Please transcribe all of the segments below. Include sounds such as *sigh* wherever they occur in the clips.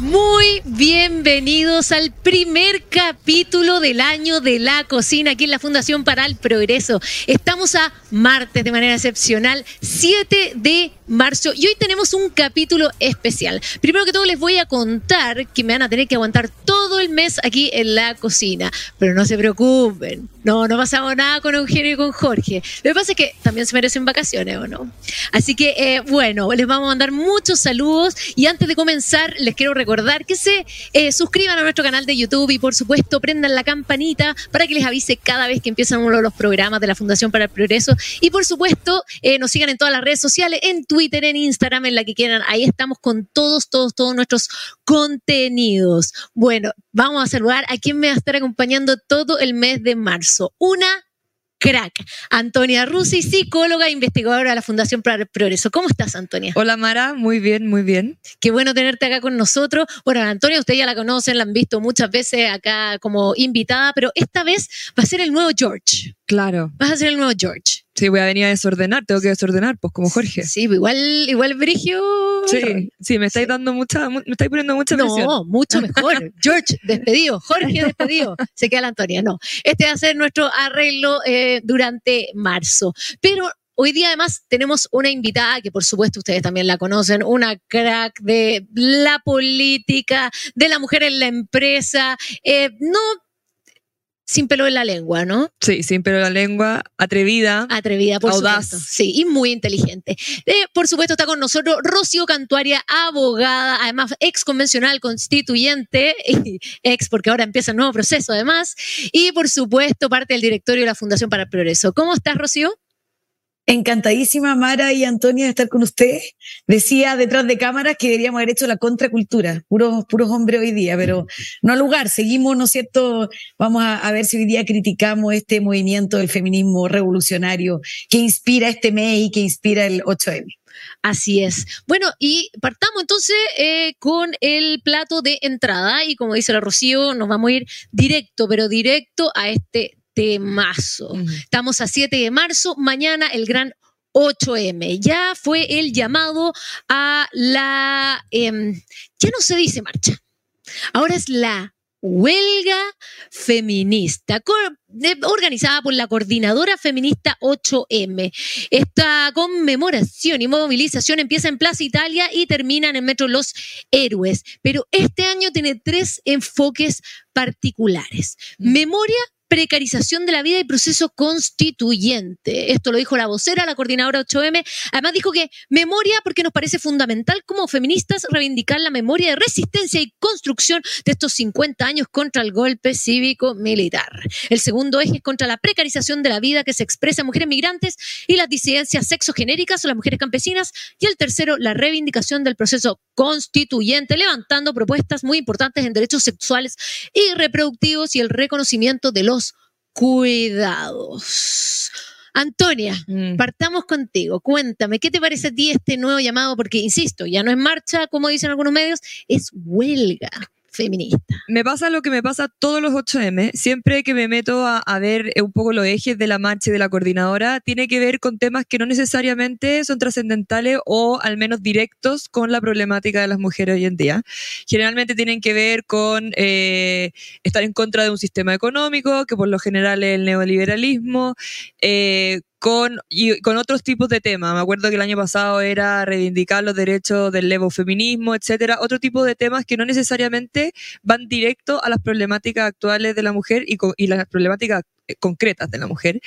Muy bienvenidos al primer capítulo del año de la cocina aquí en la Fundación para el Progreso. Estamos a martes de manera excepcional, 7 de marzo, y hoy tenemos un capítulo especial. Primero que todo les voy a contar que me van a tener que aguantar todo el mes aquí en la cocina, pero no se preocupen, no, no pasamos nada con Eugenio y con Jorge. Lo que pasa es que también se merecen vacaciones, ¿o no? Así que, eh, bueno, les vamos a mandar muchos saludos y antes de comenzar les quiero recordar que se eh, suscriban a nuestro canal de YouTube y por supuesto prendan la campanita para que les avise cada vez que empiezan uno de los programas de la Fundación para el Progreso y por supuesto eh, nos sigan en todas las redes sociales, en Twitter, en Instagram, en la que quieran. Ahí estamos con todos, todos, todos nuestros contenidos. Bueno, vamos a saludar a quien me va a estar acompañando todo el mes de marzo. Una crack. Antonia Rusi, psicóloga e investigadora de la Fundación para el Progreso. ¿Cómo estás, Antonia? Hola, Mara. Muy bien, muy bien. Qué bueno tenerte acá con nosotros. Bueno, Antonia, ustedes ya la conocen, la han visto muchas veces acá como invitada, pero esta vez va a ser el nuevo George. Claro. Vas a ser el nuevo George. Sí, voy a venir a desordenar, tengo que desordenar, pues como Jorge. Sí, igual, igual Brigio. Sí, sí, me estáis Sí. dando mucha, mu- me estáis poniendo mucha presión. No, mucho mejor. *laughs* George, despedido. Jorge, despedido. Se queda la Antonia. No, este va a ser nuestro arreglo eh, durante marzo. Pero hoy día además tenemos una invitada que por supuesto ustedes también la conocen, una crack de la política, de la mujer en la empresa. eh, no sin pelo en la lengua, ¿no? Sí, sin pero la lengua, atrevida. Atrevida, por Audaz. supuesto. Sí, y muy inteligente. Eh, por supuesto, está con nosotros Rocío Cantuaria, abogada, además ex convencional constituyente, *laughs* y ex porque ahora empieza el nuevo proceso además, y por supuesto parte del directorio de la Fundación para el Progreso. ¿Cómo estás, Rocío? Encantadísima Mara y Antonia de estar con ustedes. Decía detrás de cámaras que deberíamos haber hecho la contracultura, puros, hombres hoy día, pero no lugar. Seguimos, ¿no es cierto? Vamos a, a ver si hoy día criticamos este movimiento del feminismo revolucionario que inspira este mes y que inspira el 8M. Así es. Bueno, y partamos entonces eh, con el plato de entrada y como dice la Rocío, nos vamos a ir directo, pero directo a este temazo. Mm. Estamos a 7 de marzo, mañana el gran 8M. Ya fue el llamado a la, em, ya no se dice marcha, ahora es la huelga feminista, de- organizada por la Coordinadora Feminista 8M. Esta conmemoración y movilización empieza en Plaza Italia y termina en el Metro Los Héroes. Pero este año tiene tres enfoques particulares. Memoria, precarización de la vida y proceso constituyente. Esto lo dijo la vocera, la coordinadora 8M. Además dijo que memoria porque nos parece fundamental como feministas reivindicar la memoria de resistencia y construcción de estos 50 años contra el golpe cívico-militar. El segundo eje es contra la precarización de la vida que se expresa en mujeres migrantes y las disidencias sexogenéricas o las mujeres campesinas. Y el tercero, la reivindicación del proceso constituyente, levantando propuestas muy importantes en derechos sexuales y reproductivos y el reconocimiento de los cuidados. Antonia, Mm. partamos contigo. Cuéntame, ¿qué te parece a ti este nuevo llamado? Porque, insisto, ya no es marcha, como dicen algunos medios, es huelga feminista. Me pasa lo que me pasa todos los 8M. Siempre que me meto a, ver eh, un poco los ejes de la marcha y de la coordinadora, tiene que ver con temas que no necesariamente son trascendentales o al menos directos con la problemática de las mujeres hoy en día. Generalmente tienen que ver con eh, estar en contra de un sistema económico, que por lo general es el neoliberalismo, eh, con, y con otros tipos de temas. Me acuerdo que el año pasado era reivindicar los derechos del feminismo, etcétera. Otro tipo de temas que no necesariamente van directo a las problemáticas actuales de la mujer y, y las problemáticas eh, concretas de la mujer.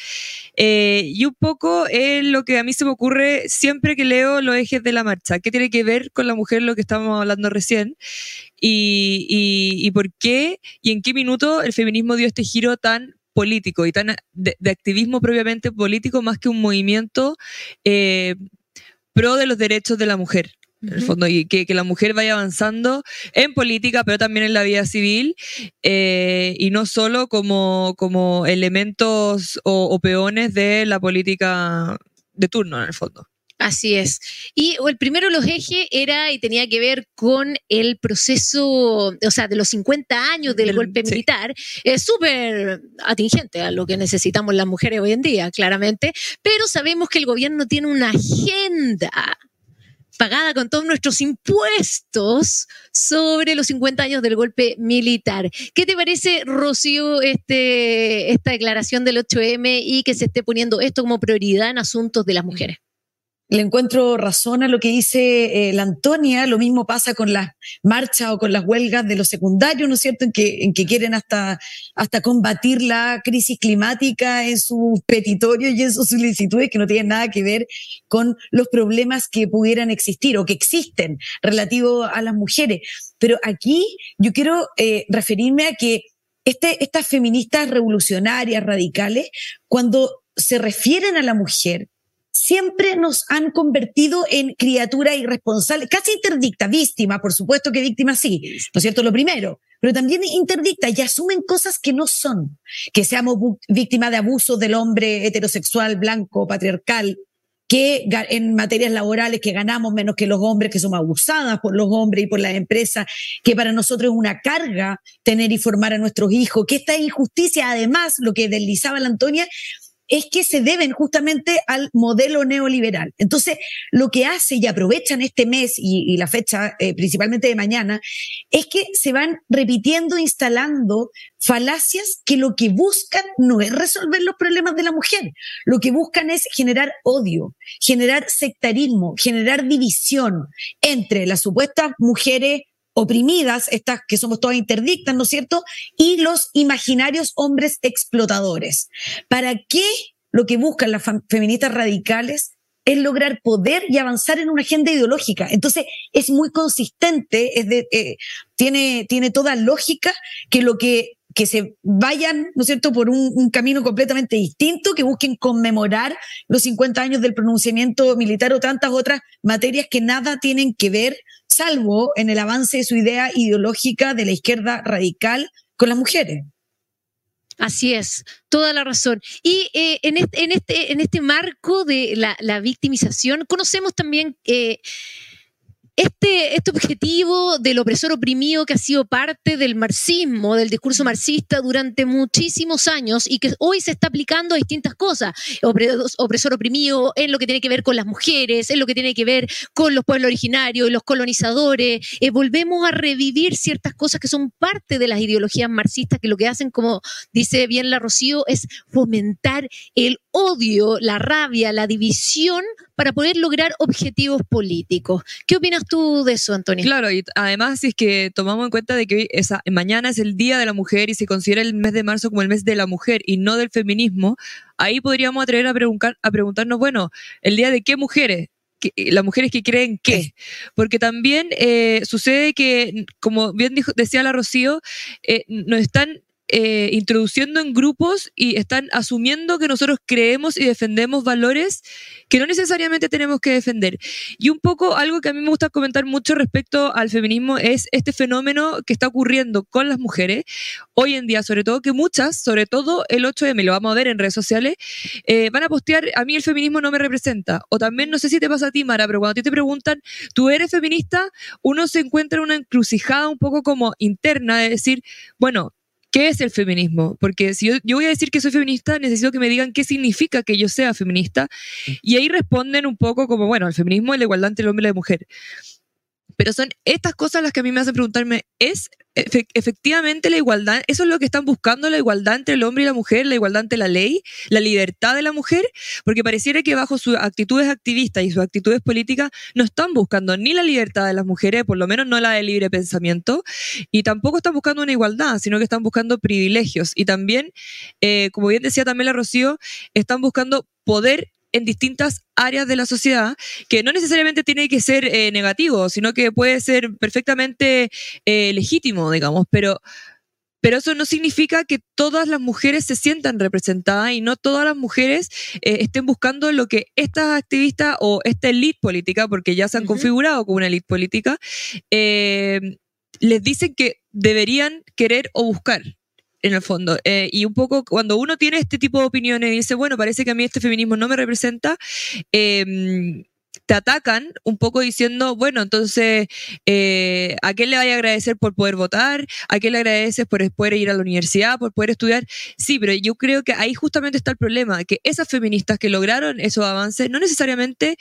Eh, y un poco es lo que a mí se me ocurre siempre que leo los ejes de la marcha. ¿Qué tiene que ver con la mujer lo que estábamos hablando recién? Y, y- y por qué y en qué minuto el feminismo dio este giro tan político y tan de, de activismo propiamente político más que un movimiento eh, pro de los derechos de la mujer en el fondo, y que, que la mujer vaya avanzando en política, pero también en la vida civil, eh, y no solo como, como elementos o, o peones de la política de turno, en el fondo. Así es. Y el primero de los ejes era y tenía que ver con el proceso, o sea, de los 50 años del, golpe sí. militar, es súper atingente a lo que necesitamos las mujeres hoy en día, claramente, pero sabemos que el gobierno tiene una agenda pagada con todos nuestros impuestos sobre los 50 años del golpe militar. ¿Qué te parece, Rocío, este, esta declaración del 8M y que se esté poniendo esto como prioridad en asuntos de las mujeres? Le encuentro razón a lo que dice eh, la Antonia, lo mismo pasa con las marchas o con las huelgas de los secundarios, ¿no es cierto?, en que, en que quieren hasta, hasta combatir la crisis climática en sus petitorios y en sus solicitudes que no tienen nada que ver con los problemas que pudieran existir o que existen relativos a las mujeres. Pero aquí yo quiero eh, referirme a que este, estas feministas revolucionarias, radicales, cuando se refieren a la mujer, siempre nos han convertido en criatura irresponsable, casi interdicta, víctima, por supuesto que víctima sí, ¿no es cierto? Lo primero, pero también interdicta y asumen cosas que no son, que seamos víctimas de abuso del hombre heterosexual, blanco, patriarcal, que en materias laborales que ganamos menos que los hombres, que somos abusadas por los hombres y por las empresas, que para nosotros es una carga tener y formar a nuestros hijos, que esta injusticia, además, lo que deslizaba la Antonia, es que se deben justamente al modelo neoliberal. Entonces, lo que hace y aprovechan este mes y, la fecha eh, principalmente de mañana, es que se van repitiendo, instalando falacias que lo que buscan no es resolver los problemas de la mujer, lo que buscan es generar odio, generar sectarismo, generar división entre las supuestas mujeres oprimidas, estas que somos todas interdictas, ¿no es cierto? Y los imaginarios hombres explotadores. ¿Para qué lo que buscan las feministas radicales es lograr poder y avanzar en una agenda ideológica. Entonces, es muy consistente, eh, tiene, tiene toda lógica que lo que, que se vayan, ¿no es cierto?, por un, un, camino completamente distinto, que busquen conmemorar los 50 años del pronunciamiento militar o tantas otras materias que nada tienen que ver salvo en el avance de su idea ideológica de la izquierda radical con las mujeres. Así es, toda la razón. Y eh, en, este, en, este, en este marco de la, victimización, conocemos también eh, este, este objetivo del opresor oprimido que ha sido parte del marxismo, del discurso marxista durante muchísimos años y que hoy se está aplicando a distintas cosas. Opresor oprimido en lo que tiene que ver con las mujeres, en lo que tiene que ver con los pueblos originarios, los colonizadores. Eh, volvemos a revivir ciertas cosas que son parte de las ideologías marxistas que lo que hacen, como dice bien la Rocío, es fomentar el odio, la rabia, la división para poder lograr objetivos políticos. ¿Qué opinas tú de eso, Antonio? Claro, y además si es que tomamos en cuenta de que hoy, esa, mañana es el Día de la Mujer y se considera el mes de marzo como el mes de la mujer y no del feminismo, ahí podríamos atrever a, preguntar, a preguntarnos, bueno, ¿el día de qué mujeres? las mujeres que creen qué. Porque también eh, sucede que, como bien dijo, decía la Rocío, eh, nos están eh, introduciendo en grupos y están asumiendo que nosotros creemos y defendemos valores que no necesariamente tenemos que defender. Y un poco algo que a mí me gusta comentar mucho respecto al feminismo es este fenómeno que está ocurriendo con las mujeres hoy en día, sobre todo que muchas, sobre todo el 8M, lo vamos a ver en redes sociales, eh, van a postear, a mí el feminismo no me representa. O también, no sé si te pasa a ti, Mara, pero cuando a ti te preguntan, ¿tú eres feminista? Uno se encuentra en una encrucijada un poco como interna de decir, bueno, ¿Qué es el feminismo? Porque si yo, voy a decir que soy feminista, necesito que me digan qué significa que yo sea feminista. Y ahí responden un poco como, bueno, el feminismo es la igualdad entre el hombre y la mujer. Pero son estas cosas las que a mí me hacen preguntarme, ¿es efectivamente la igualdad, eso es lo que están buscando, la igualdad entre el hombre y la mujer, la igualdad ante la ley, la libertad de la mujer? Porque pareciera que bajo sus actitudes activistas y sus actitudes políticas no están buscando ni la libertad de las mujeres, por lo menos no la de libre pensamiento, y tampoco están buscando una igualdad, sino que están buscando privilegios. Y también, eh, como bien decía también la Rocío, están buscando poder en distintas áreas de la sociedad, que no necesariamente tiene que ser eh, negativo, sino que puede ser perfectamente eh, legítimo, digamos, pero, pero eso no significa que todas las mujeres se sientan representadas y no todas las mujeres eh, estén buscando lo que estas activistas o esta elite política, porque ya se han configurado como una elite política, les dicen que deberían querer o buscar en el fondo. Eh, y un poco cuando uno tiene este tipo de opiniones y dice, bueno, parece que a mí este feminismo no me representa, em, te atacan un poco diciendo, bueno, entonces, eh, ¿a quién le vaya a agradecer por poder votar? ¿A quién le agradeces por poder ir a la universidad, por poder estudiar? Sí, pero yo creo que ahí justamente está el problema, que esas feministas que lograron esos avances no necesariamente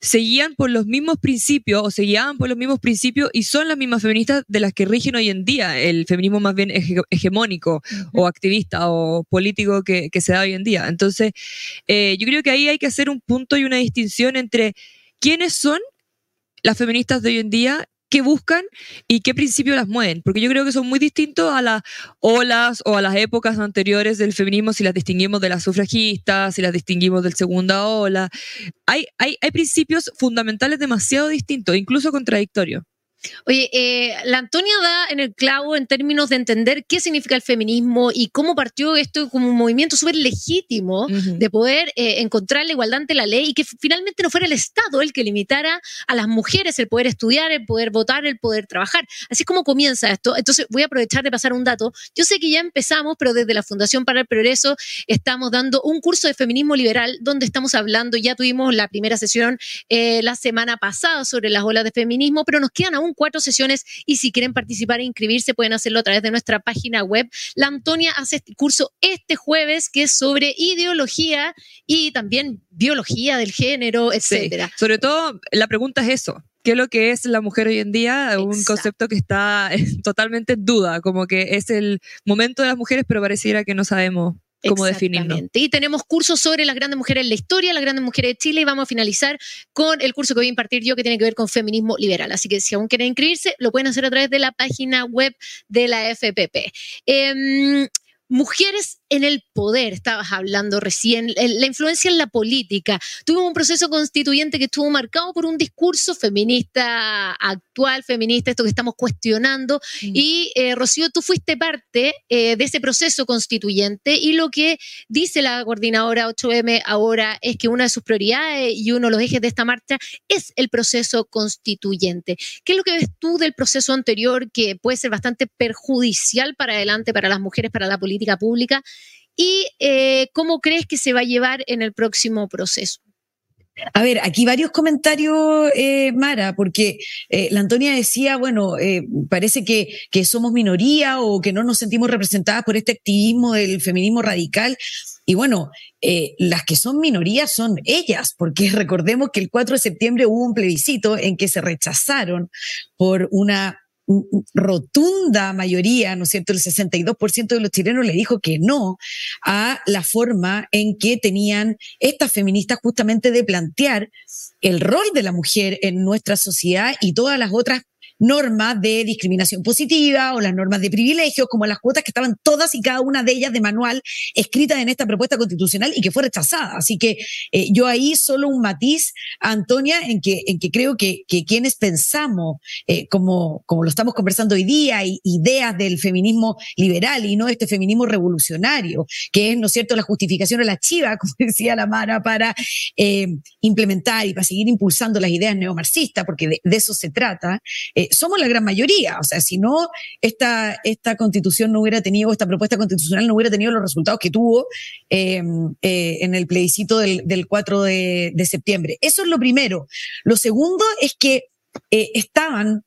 seguían por los mismos principios o se guiaban por los mismos principios y son las mismas feministas de las que rigen hoy en día el feminismo más bien hegemónico o activista o político que, se da hoy en día. Entonces, eh, yo creo que ahí hay que hacer un punto y una distinción entre quiénes son las feministas de hoy en día qué buscan y qué principios las mueven, porque yo creo que son muy distintos a las olas o a las épocas anteriores del feminismo si las distinguimos de las sufragistas, si las distinguimos del segunda ola. Hay, hay, hay principios fundamentales demasiado distintos, incluso contradictorios. Oye, eh, la Antonia da en el clavo en términos de entender qué significa el feminismo y cómo partió esto como un movimiento súper legítimo de poder eh, encontrar la igualdad ante la ley y que finalmente no fuera el Estado el que limitara a las mujeres el poder estudiar, el poder votar, el poder trabajar. Así es como comienza esto. Entonces voy a aprovechar de pasar un dato. Yo sé que ya empezamos, pero desde la Fundación para el Progreso estamos dando un curso de feminismo liberal donde estamos hablando, ya tuvimos la primera sesión eh, la semana pasada sobre las olas de feminismo, pero nos quedan aún cuatro sesiones y si quieren participar e inscribirse pueden hacerlo a través de nuestra página web. La Antonia hace este curso este jueves que es sobre ideología y también biología del género, etcétera. Sobre todo la pregunta es eso, ¿Qué es lo que es la mujer hoy en día? Un concepto que está *laughs* totalmente en duda, como que es el momento de las mujeres, pero pareciera que no sabemos cómo definirlo. Y tenemos cursos sobre las grandes mujeres en la historia, las grandes mujeres de Chile, y vamos a finalizar con el curso que voy a impartir yo que tiene que ver con feminismo liberal. Así que si aún quieren inscribirse, lo pueden hacer a través de la página web de la FPP. Mujeres en el poder, estabas hablando recién, la influencia en la política. Tuvimos un proceso constituyente que estuvo marcado por un discurso feminista actual, feminista, esto que estamos cuestionando. Mm. Y eh, Rocío, tú fuiste parte eh, de ese proceso constituyente y lo que dice la coordinadora 8M ahora es que una de sus prioridades y uno de los ejes de esta marcha es el proceso constituyente. ¿Qué es lo que ves tú del proceso anterior que puede ser bastante perjudicial para adelante, para las mujeres, para la política pública? y eh, cómo crees que se va a llevar en el próximo proceso. A ver, aquí varios comentarios, eh, Mara, porque eh, la Antonia decía, bueno, parece que, que, somos minoría o que no nos sentimos representadas por este activismo del feminismo radical. Y bueno, las que son minorías son ellas, porque recordemos que el 4 de septiembre hubo un plebiscito en que se rechazaron por una rotunda mayoría, ¿no es cierto? El 62% de los chilenos le dijo que no a la forma en que tenían estas feministas justamente de plantear el rol de la mujer en nuestra sociedad y todas las otras normas de discriminación positiva o las normas de privilegio, como las cuotas que estaban todas y cada una de ellas de manual escritas en esta propuesta constitucional y que fue rechazada. Así que eh, yo ahí solo un matiz, Antonia, en que, en que creo que, que quienes pensamos, eh, como, como lo estamos conversando hoy día, ideas del feminismo liberal y no este feminismo revolucionario, que es, ¿no es cierto?, la justificación a la chiva, *laughs* como decía la Mara, para eh, implementar y para seguir impulsando las ideas neomarxistas, porque de eso se trata somos la gran mayoría. O sea, si no, esta, esta constitución no hubiera tenido, esta propuesta constitucional no hubiera tenido los resultados que tuvo em, eh, en el plebiscito del, del 4 de, septiembre. Eso es lo primero. Lo segundo es que eh, estaban,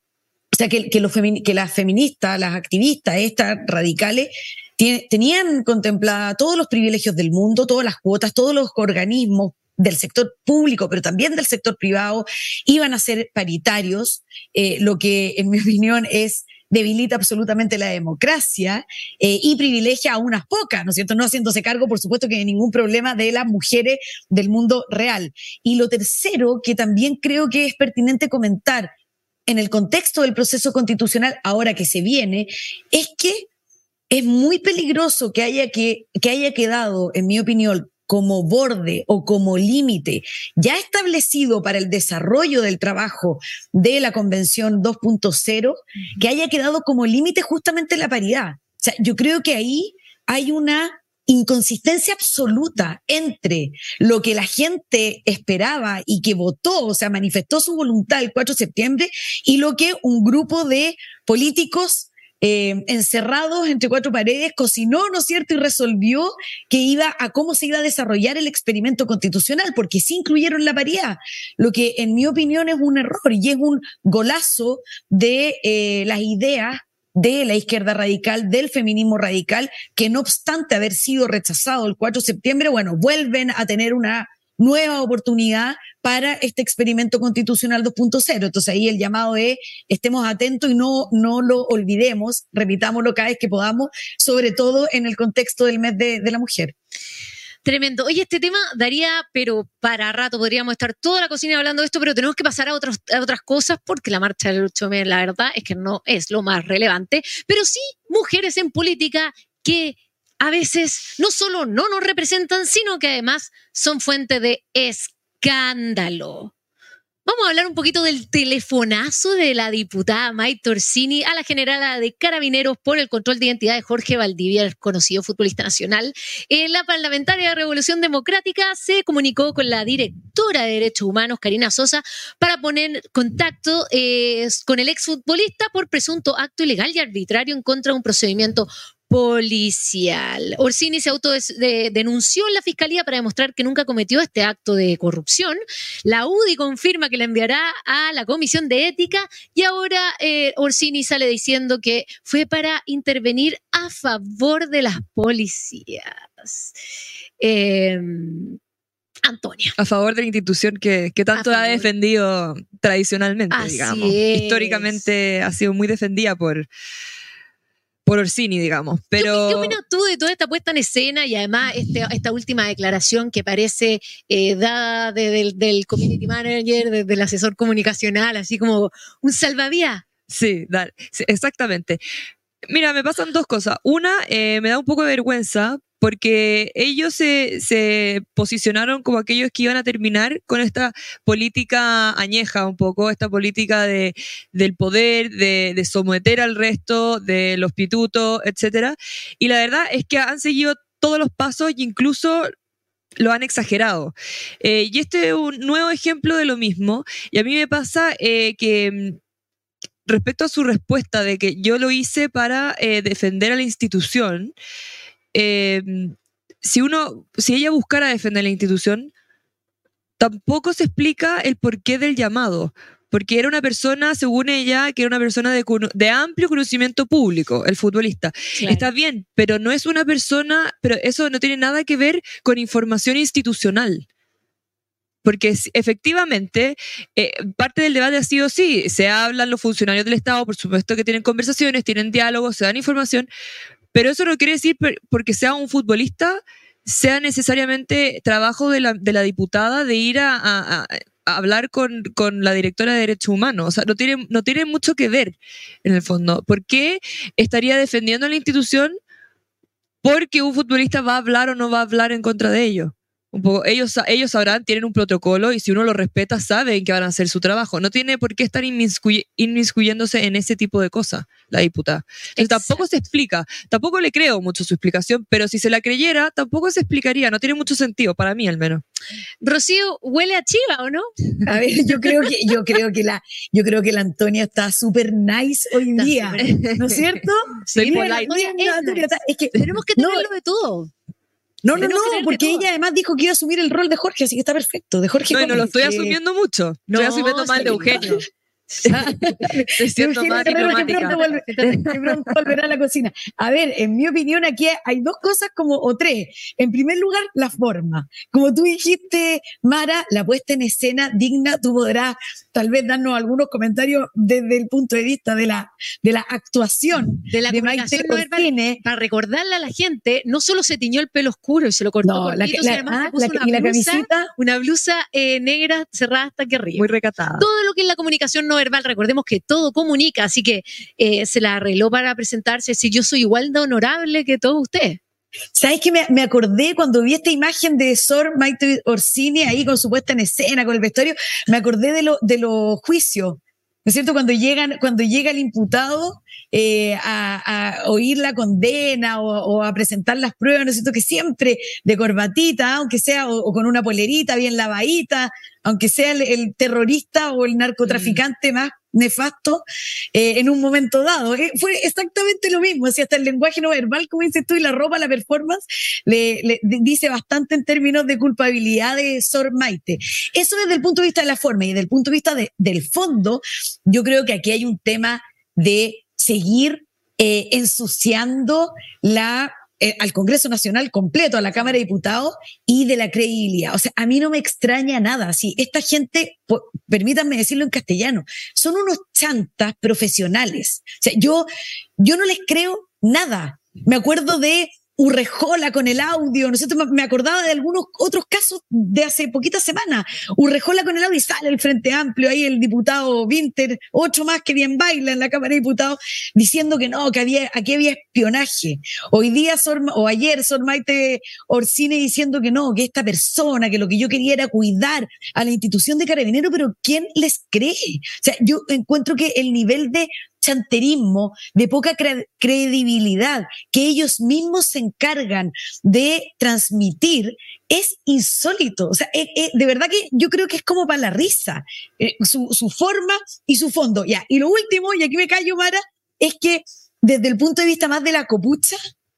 o sea, que, que las feministas, las activistas, estas radicales, tenían contemplada todos los privilegios del mundo, todas las cuotas, todos los organismos del sector público, pero también del sector privado, iban a ser paritarios, eh, lo que en mi *laughs* opinión es debilita absolutamente la democracia eh, y privilegia a unas pocas, ¿no es cierto? No haciéndose cargo, por supuesto, que de ningún problema de las mujeres del mundo real. Y lo tercero, que también creo que es pertinente comentar en el contexto del proceso constitucional ahora que se viene, es que es muy peligroso que haya, que, que haya quedado, en mi opinión, como borde o como límite ya establecido para el desarrollo del trabajo de la Convención 2.0, que haya quedado como límite justamente la paridad. O sea, yo creo que ahí hay una inconsistencia absoluta entre lo que la gente esperaba y que votó, o sea, manifestó su voluntad el 4 de septiembre, y lo que un grupo de políticos eh, encerrados entre cuatro paredes, cocinó, ¿no es cierto?, y resolvió que iba a cómo se iba a desarrollar el experimento constitucional, porque sí incluyeron la paridad, lo que en mi opinión es un error y es un golazo de eh, las ideas de la izquierda radical, del feminismo radical, que no obstante haber sido rechazado el 4 de septiembre, bueno, vuelven a tener una nueva oportunidad para este experimento constitucional 2.0. Entonces ahí el llamado es estemos atentos y no, no lo olvidemos, repitámoslo cada vez que podamos, sobre todo en el contexto del mes de, de la mujer. Tremendo. Oye, este tema daría, pero para rato podríamos estar toda la cocina hablando de esto, pero tenemos que pasar a, otros, a otras cosas porque la marcha del 8 m la verdad es que no es lo más relevante, pero sí mujeres en política que a veces no solo no nos representan, sino que además son fuente de escándalo. Vamos a hablar un poquito del telefonazo de la diputada Maite Orsini a la generala de Carabineros por el control de identidad de Jorge Valdivia, el conocido futbolista nacional. En la parlamentaria de Revolución Democrática se comunicó con la directora de Derechos Humanos, Karina Sosa, para poner contacto eh, con el exfutbolista por presunto acto ilegal y arbitrario en contra de un procedimiento policial. Orsini se autodenunció en la fiscalía para demostrar que nunca cometió este acto de corrupción. La UDI confirma que la enviará a la comisión de ética y ahora eh, Orsini sale diciendo que fue para intervenir a favor de las policías. Em, Antonia. A favor de la institución que, tanto ha defendido tradicionalmente, digamos. Históricamente ha sido muy defendida por, por Orsini, digamos. Pero... ¿Qué, opinas tú de toda esta puesta en escena y además este, esta última declaración que parece eh, dada del community manager, del asesor comunicacional, así como un salvavidas? Sí, exactamente. Mira, me pasan dos cosas. Una, eh, me da un poco de vergüenza porque ellos se, posicionaron como aquellos que iban a terminar con esta política añeja un poco, esta política de, del poder, de, someter al resto, de los pitutos, etc. Y la verdad es que han seguido todos los pasos e incluso lo han exagerado. Eh, y este es un nuevo ejemplo de lo mismo. Y a mí me pasa eh, que mm, respecto a su respuesta de que yo lo hice para eh, defender a la institución, Em, si uno, si ella buscara defender la institución, tampoco se explica el porqué del llamado, porque era una persona, según ella, que era una persona de, amplio conocimiento público, el futbolista. Está bien, pero no es una persona, pero eso no tiene nada que ver con información institucional. Porque efectivamente, eh, parte del debate ha sido, sí, se hablan los funcionarios del Estado, por supuesto que tienen conversaciones, tienen diálogos, se dan información, pero eso no quiere decir porque sea un futbolista, sea necesariamente trabajo de la, diputada de ir a, hablar con, con, la directora de Derechos Humanos. O sea, no tiene, no tiene mucho que ver en el fondo. ¿Por qué estaría defendiendo a la institución porque un futbolista va a hablar o no va a hablar en contra de ello? Ellos, ellos sabrán, tienen un protocolo y si uno lo respeta, saben que van a hacer su trabajo. No tiene por qué estar inmiscuyéndose en ese tipo de cosas, la diputada. tampoco se explica, tampoco le creo mucho su explicación, pero si se la creyera, tampoco se explicaría, no tiene mucho sentido, para mí al menos. Rocío, huele a chiva, ¿o no? A ver, yo creo que, yo creo que la, yo creo que la Antonia está súper nice hoy en día, ¿no es cierto? *laughs* Sí, es, que tenemos que tenerlo de todo. No, no, no, porque ella además dijo que iba a asumir el rol de Jorge, así que está perfecto. De Jorge no, no lo estoy asumiendo mucho. No, estoy asumiendo mal de Eugenio. Estoy siendo más diplomática. Pronto, volverá *laughs* a la cocina. A ver, en mi opinión, aquí hay dos cosas como, o tres. En primer lugar, la forma. Como tú dijiste, Mara, la puesta en escena digna, tú podrás tal vez darnos algunos comentarios desde el punto de vista de la, de la actuación de la comunicación no verbal, para recordarle a la gente, no solo se tiñó el pelo oscuro y se lo cortó no, la, además puso una, blusa, una blusa eh, negra cerrada hasta aquí arriba. Muy recatada. Todo lo que es la comunicación no verbal, recordemos que todo comunica, así que eh, se la arregló para presentarse, si yo soy igual de honorable que todos ustedes. ¿Sabes que me, acordé cuando vi esta imagen de Sor Maite Orsini ahí con su puesta en escena, con el vestuario? Me acordé de los juicios. ¿No es cierto? Cuando, llegan, cuando llega el imputado eh, a, oír la condena o, a presentar las pruebas, ¿no es cierto? Que siempre de corbatita, aunque sea, o, con una polerita bien lavadita, aunque sea el, terrorista o el narcotraficante mm. más nefasto eh, en un momento dado. Eh, fue exactamente lo mismo, hasta el lenguaje no verbal, como dices tú, y la ropa, la performance, le, dice bastante en términos de culpabilidad de Sor Maite. Eso desde el punto de vista de la forma y desde el punto de vista del fondo, yo creo que aquí hay un tema de seguir eh, ensuciando la eh, al Congreso Nacional completo, a la Cámara de Diputados y de la credibilidad. O sea, a mí no me extraña nada. Si esta gente, permítanme decirlo en castellano, son unos chantas profesionales. O sea, yo, yo no les creo nada. Me acuerdo de Urrejola con el audio, ¿no sé, Me acordaba de algunos otros casos de hace poquitas semanas. Urrejola con el audio y sale el Frente Amplio, ahí el diputado Winter, ocho más que bien baila en la Cámara de Diputados, diciendo que no, que había, aquí había espionaje. Hoy día, o ayer, Sor Maite diciendo que no, que esta persona, que lo que yo quería era cuidar a la institución de Carabinero, pero ¿quién les cree? O sea, yo encuentro que el nivel de chanterismo, de poca credibilidad que ellos mismos se encargan de transmitir, es insólito. O sea, eh, eh, de verdad que yo creo que es como para la risa, eh, su, forma y su fondo. Ya. Y lo último, y aquí me callo, Mara, es que desde el punto de vista más de la copucha,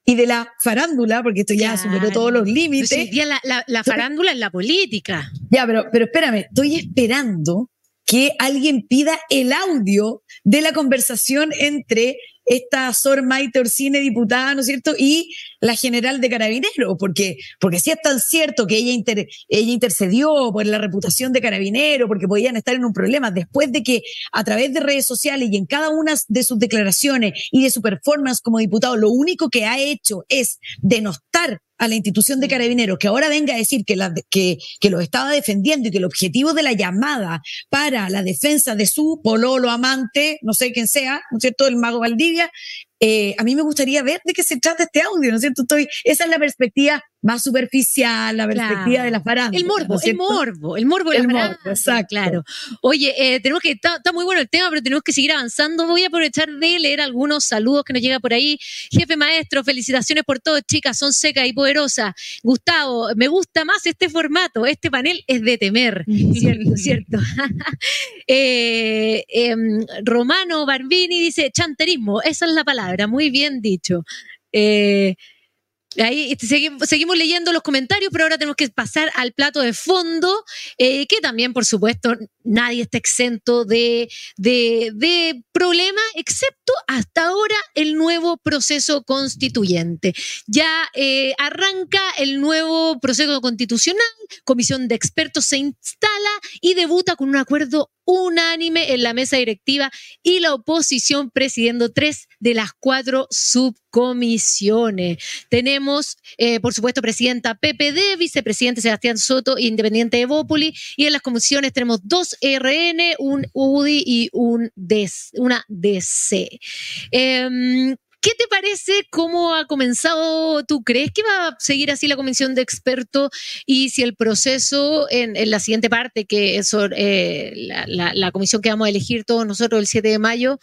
y de la farándula, porque esto ya superó todos los límites. la, la, farándula en la política. Ya, pero, pero espérame, estoy esperando que alguien pida el audio de la conversación entre esta Sor Maite Orsine, diputada, ¿no es cierto? Y la general de Carabineros, porque, porque si es tan cierto que ella, ella intercedió por la reputación de Carabinero, porque podían estar en un problema, después de que a través de redes sociales y en cada una de sus declaraciones y de su performance como diputado, lo único que ha hecho es denostar a la institución de carabineros que ahora venga a decir que, la, que lo estaba defendiendo y que el objetivo de la llamada para la defensa de su pololo amante, no sé quién sea, ¿no es cierto?, el mago Valdivia, eh, a mí me gustaría ver de qué se trata este audio, ¿no es cierto? Estoy, esa es la perspectiva más superficial, la perspectiva de las farándula. El morbo, el morbo, el morbo de el morbo, exacto. Claro. Oye, eh, tenemos que, está, muy bueno el tema, pero tenemos que seguir avanzando. Voy a aprovechar de leer algunos saludos que nos llega por ahí. Jefe maestro, felicitaciones por todo, chicas, son secas y poderosas. Gustavo, me gusta más este formato, este panel es de temer, *laughs* cierto, cierto. *laughs* Eh, em, Romano Barbini dice, chanterismo, esa es la palabra, muy bien dicho. Eh, Ahí este, seguimos, leyendo los comentarios, pero ahora tenemos que pasar al plato de fondo, eh, que también, por supuesto, nadie está exento de, de, problema, excepto hasta ahora el nuevo proceso constituyente. Ya eh, arranca el nuevo proceso constitucional, comisión de expertos se instala y debuta con un acuerdo unánime en la mesa directiva y la oposición presidiendo tres de las cuatro subcomisiones. Tenemos, eh, por supuesto, presidenta PPD, vicepresidente Sebastián Soto, independiente de Bópoli, y en las comisiones tenemos dos RN, un UDI y un una DC. Em, ¿Qué te parece cómo ha comenzado? ¿Tú crees que va a seguir así la comisión de expertos? Y si el proceso en, la siguiente parte, que es eh, la, comisión que vamos a elegir todos nosotros el 7 de mayo,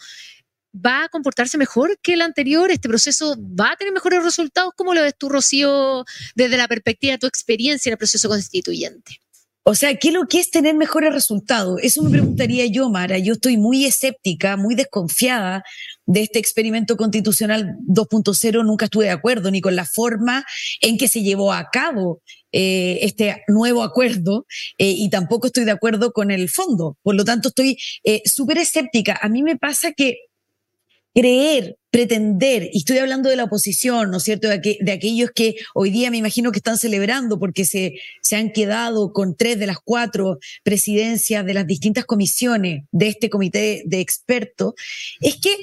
va a comportarse mejor que el anterior? ¿Este proceso va a tener mejores resultados? ¿Cómo lo ves tú, Rocío, desde la perspectiva de tu experiencia en el proceso constituyente? O sea, ¿qué es lo que es tener mejores resultados? Eso me preguntaría yo, Mara. Yo estoy muy escéptica, muy desconfiada de este experimento constitucional 2.0. Nunca estuve de acuerdo ni con la forma en que se llevó a cabo eh, este nuevo acuerdo eh, y tampoco estoy de acuerdo con el fondo. Por lo tanto, estoy eh, súper escéptica. A mí me pasa que creer, pretender, y estoy hablando de la oposición, ¿no es cierto?, de, de, aquellos que hoy día me imagino que están celebrando porque se, se han quedado con tres de las cuatro presidencias de las distintas comisiones de este comité de expertos, es que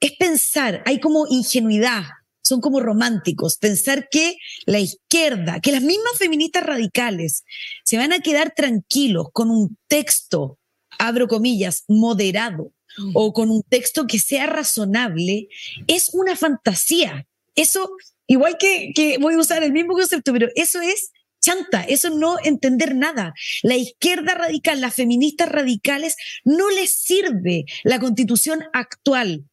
es pensar, hay como ingenuidad, son como románticos, pensar que la izquierda, que las mismas feministas radicales se van a quedar tranquilos con un texto, abro comillas, moderado, o con un texto que sea razonable, es una fantasía. Eso, igual que, que voy a usar el mismo concepto, pero eso es chanta, eso no entender nada. La izquierda radical, las feministas radicales, no les sirve la constitución actual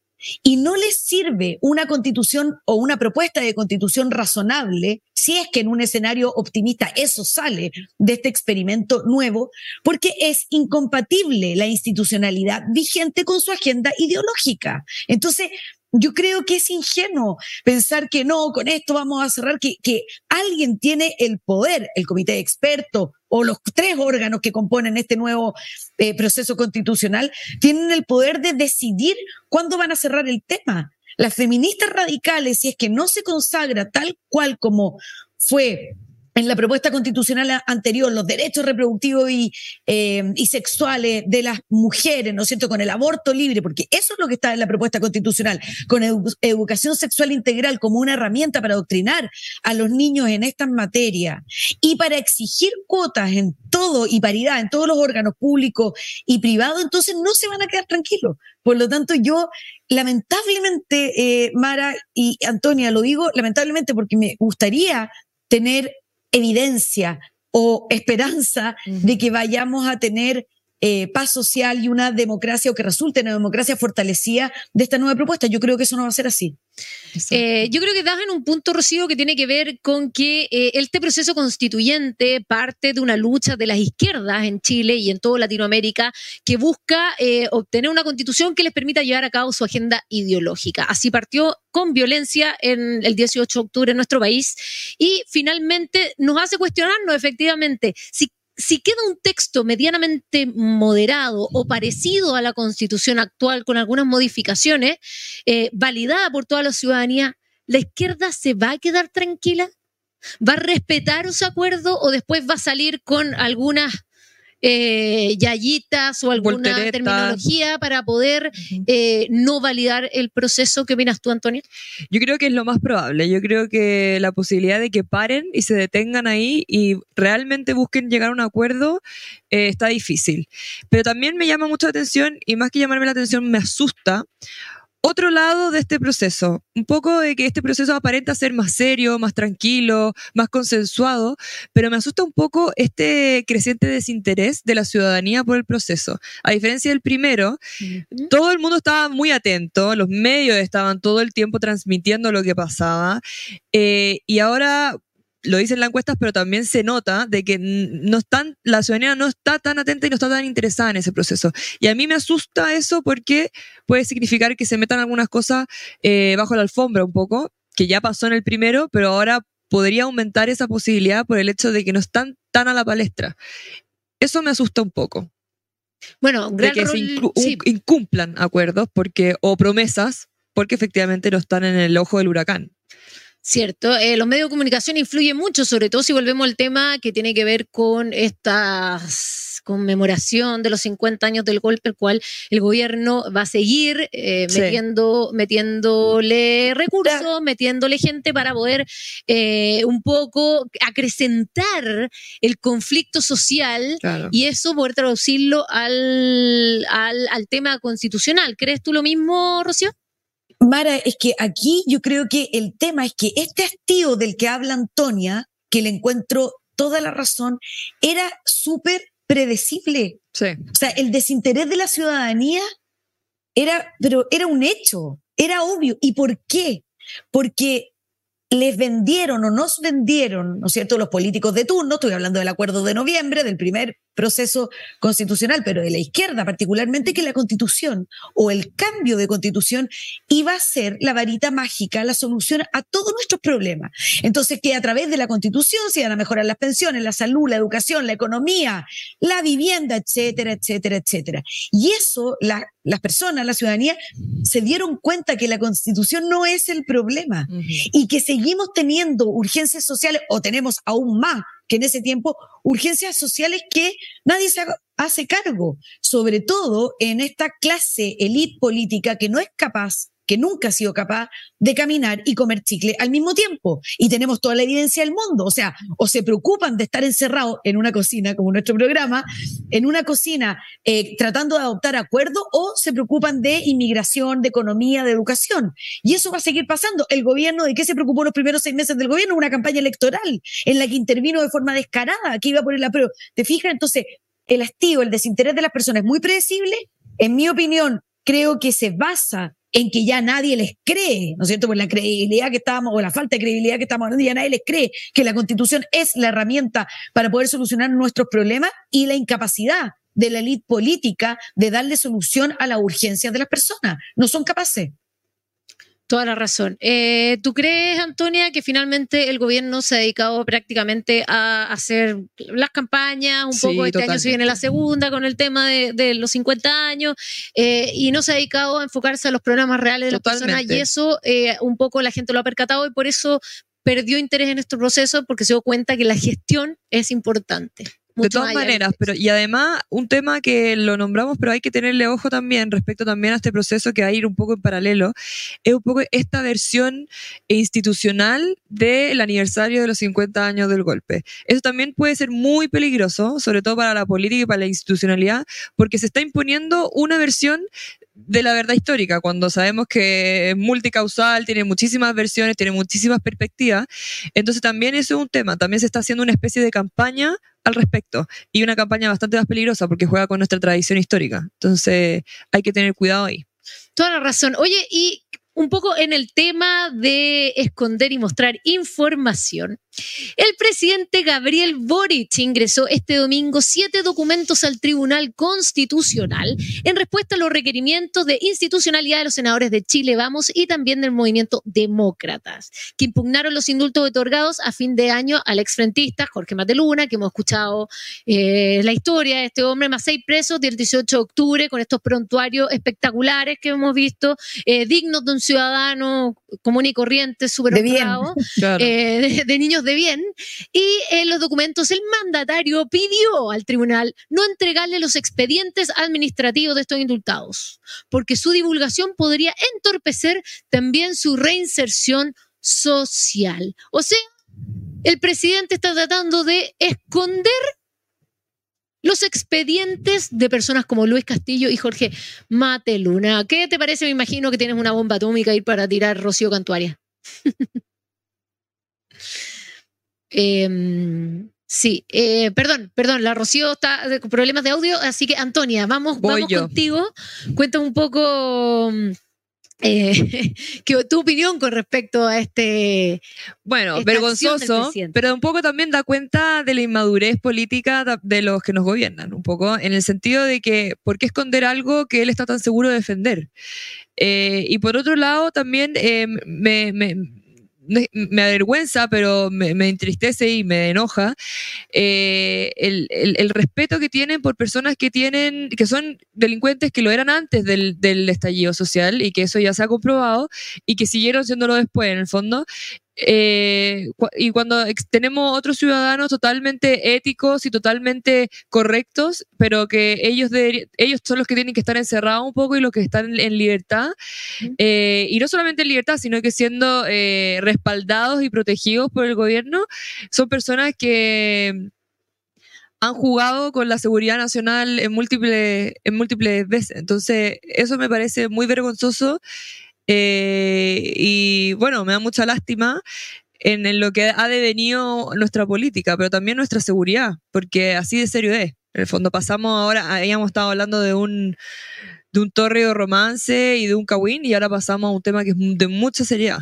y no les sirve una constitución o una propuesta de constitución razonable, si es que en un escenario optimista eso sale de este experimento nuevo, porque es incompatible la institucionalidad vigente con su agenda ideológica. Entonces, yo creo que es ingenuo pensar que no, con esto vamos a cerrar, que, que alguien tiene el poder, el comité de expertos o los tres órganos que componen este nuevo eh, proceso constitucional, tienen el poder de decidir cuándo van a cerrar el tema. las feministas radicales, si es que no se consagra tal cual como fue en la propuesta constitucional anterior los derechos reproductivos y, eh, y, sexuales de las mujeres, ¿no es cierto?, con el aborto libre, porque eso es lo que está en la propuesta constitucional, con educación sexual integral como una herramienta para adoctrinar a los niños en estas materias y para exigir cuotas en todo y paridad en todos los órganos públicos y privados, entonces no se van a quedar tranquilos. Por lo tanto, yo lamentablemente, eh, Mara y Antonia, lo digo lamentablemente porque me gustaría tener evidencia o esperanza de que vayamos a tener eh, paz social y una democracia o que resulte en una democracia fortalecida de esta nueva propuesta. Yo creo que eso no va a ser así. Eh, yo creo que das en un punto, Rocío, que tiene que ver con que eh, este proceso constituyente parte de una lucha de las izquierdas en Chile y en toda Latinoamérica que busca obtener una constitución que les permita llevar a cabo su agenda ideológica. Así partió con violencia en el 18 de octubre en nuestro país y finalmente nos hace cuestionarnos efectivamente si si queda un texto medianamente moderado o parecido a la constitución actual con algunas modificaciones, eh, validada por toda la ciudadanía, ¿la izquierda se va a quedar tranquila? ¿Va a respetar ese acuerdo o después va a salir con algunas eh, yayitas o alguna terminología para poder eh, no validar el proceso. ¿Qué opinas tú, Antonio? Yo creo que es lo más probable. Yo creo que la posibilidad de que paren y se detengan ahí y realmente busquen llegar a un acuerdo eh, está difícil. Pero también me llama mucho la atención y más que llamarme la atención me asusta otro lado de este proceso, un poco de que este proceso aparenta ser más serio, más tranquilo, más consensuado, pero me asusta un poco este creciente desinterés de la ciudadanía por el proceso. A diferencia del primero, todo el mundo estaba muy atento, los medios estaban todo el tiempo transmitiendo lo que pasaba, eh, y ahora lo dicen las encuestas, pero también se nota de que no están, la ciudadanía no está tan atenta y no está tan interesada en ese proceso. Y a mí me asusta eso porque puede significar que se metan algunas cosas eh, bajo la alfombra un poco, que ya pasó en el primero, pero ahora podría aumentar esa posibilidad por el hecho de que no están tan a la palestra. Eso me asusta un poco. Bueno, de que se incumplan acuerdos porque, o promesas porque efectivamente no están en el ojo del huracán. Cierto, eh, los medios de comunicación influyen mucho, sobre todo si volvemos al tema que tiene que ver con esta conmemoración de los 50 años del golpe, el cual el gobierno va a seguir eh, metiendo, metiéndole recursos, metiéndole gente para poder eh, un poco acrecentar el conflicto social y eso poder traducirlo al, al, al tema constitucional. ¿Crees tú lo mismo, Rocío? Mara, es que aquí yo creo que el tema es que este hastío del que habla Antonia, que le encuentro toda la razón, era súper predecible. Sí. O sea, el desinterés de la ciudadanía era, pero era un hecho, era obvio. ¿Y por qué? Porque les vendieron o nos vendieron, ¿no es cierto?, los políticos de turno, estoy hablando del acuerdo de noviembre, del primer proceso constitucional, pero de la izquierda particularmente, que la constitución o el cambio de constitución iba a ser la varita mágica, la solución a todos nuestros problemas. Entonces, que a través de la constitución se iban a mejorar las pensiones, la salud, la educación, la economía, la vivienda, etcétera, etcétera, etcétera. Y eso, las personas, la ciudadanía, se dieron cuenta que la constitución no es el problema y que seguimos teniendo urgencias sociales o tenemos aún más que en ese tiempo urgencias sociales que nadie se hace cargo, sobre todo en esta clase elite política que no es capaz que nunca ha sido capaz de caminar y comer chicle al mismo tiempo. Y tenemos toda la evidencia del mundo. O sea, o se preocupan de estar encerrados en una cocina, como nuestro programa, en una cocina eh, tratando de adoptar acuerdos, o se preocupan de inmigración, de economía, de educación. Y eso va a seguir pasando. El gobierno, ¿de qué se preocupó los primeros seis meses del gobierno? Una campaña electoral en la que intervino de forma descarada, que iba a poner la prueba. ¿Te fijas? Entonces, el hastío, el desinterés de las personas es muy predecible. En mi opinión, creo que se basa en que ya nadie les cree, ¿no es cierto? Por la credibilidad que estábamos, o la falta de credibilidad que estamos hablando, ya nadie les cree que la constitución es la herramienta para poder solucionar nuestros problemas y la incapacidad de la élite política de darle solución a las urgencias de las personas. No son capaces. Toda la razón. Eh, ¿Tú crees, Antonia, que finalmente el gobierno se ha dedicado prácticamente a hacer las campañas? Un poco este año se viene la segunda con el tema de, los 50 años eh, y no se ha dedicado a enfocarse a los problemas reales de las personas y eso eh, un poco la gente lo ha percatado y por eso perdió interés en este proceso porque se dio cuenta que la gestión es importante de todas maneras, pero y además un tema que lo nombramos, pero hay que tenerle ojo también respecto también a este proceso que va a ir un poco en paralelo, es un poco esta versión institucional del aniversario de los 50 años del golpe. Eso también puede ser muy peligroso, sobre todo para la política y para la institucionalidad, porque se está imponiendo una versión de la verdad histórica, cuando sabemos que es multicausal, tiene muchísimas versiones, tiene muchísimas perspectivas. Entonces también eso es un tema, también se está haciendo una especie de campaña al respecto y una campaña bastante más peligrosa porque juega con nuestra tradición histórica. Entonces hay que tener cuidado ahí. Toda la razón. Oye, y un poco en el tema de esconder y mostrar información. El presidente Gabriel Boric ingresó este domingo siete documentos al Tribunal Constitucional en respuesta a los requerimientos de institucionalidad de los senadores de Chile Vamos y también del movimiento Demócratas, que impugnaron los indultos otorgados a fin de año al exfrentista Jorge Mateluna, que hemos escuchado eh, la historia de este hombre, más seis presos del 18 de octubre, con estos prontuarios espectaculares que hemos visto, eh, dignos de un ciudadano común y corriente, súper *laughs* eh, de niños de bien y en los documentos el mandatario pidió al tribunal no entregarle los expedientes administrativos de estos indultados, porque su divulgación podría entorpecer también su reinserción social. O sea, el presidente está tratando de esconder los expedientes de personas como Luis Castillo y Jorge Mateluna. ¿Qué te parece? Me imagino que tienes una bomba atómica ir para tirar Rocío Cantuaria. *laughs* Em, sí, eh, perdón, perdón, la Rocío está con problemas de audio, así que Antonia, vamos, vamos contigo. Cuéntame un poco eh, *laughs* tu opinión con respecto a este. Bueno, vergonzoso, pero un poco también da cuenta de la inmadurez política de los que nos gobiernan, un poco, en el sentido de que, ¿por qué esconder algo que él está tan seguro de defender? Eh, y por otro lado, también me me avergüenza, pero me, entristece y me enoja eh, el, respeto que tienen por personas que tienen, que son delincuentes que lo eran antes del, del, estallido social y que eso ya se ha comprobado y que siguieron siéndolo después, en el fondo, eh, y cuando tenemos otros ciudadanos totalmente éticos y totalmente correctos, pero que ellos, ellos son los que tienen que estar encerrados un poco y los que están en libertad, eh, y no solamente en libertad, sino que siendo eh, respaldados y protegidos por el gobierno, son personas que han jugado con la seguridad nacional en múltiples, en múltiples veces. Entonces, eso me parece muy vergonzoso eh, y bueno, me da mucha lástima en, lo que ha devenido nuestra política, pero también nuestra seguridad, porque así de serio es. En el fondo pasamos ahora, habíamos estado hablando de un, de un torreo romance y de un kawin y ahora pasamos a un tema que es de mucha seriedad.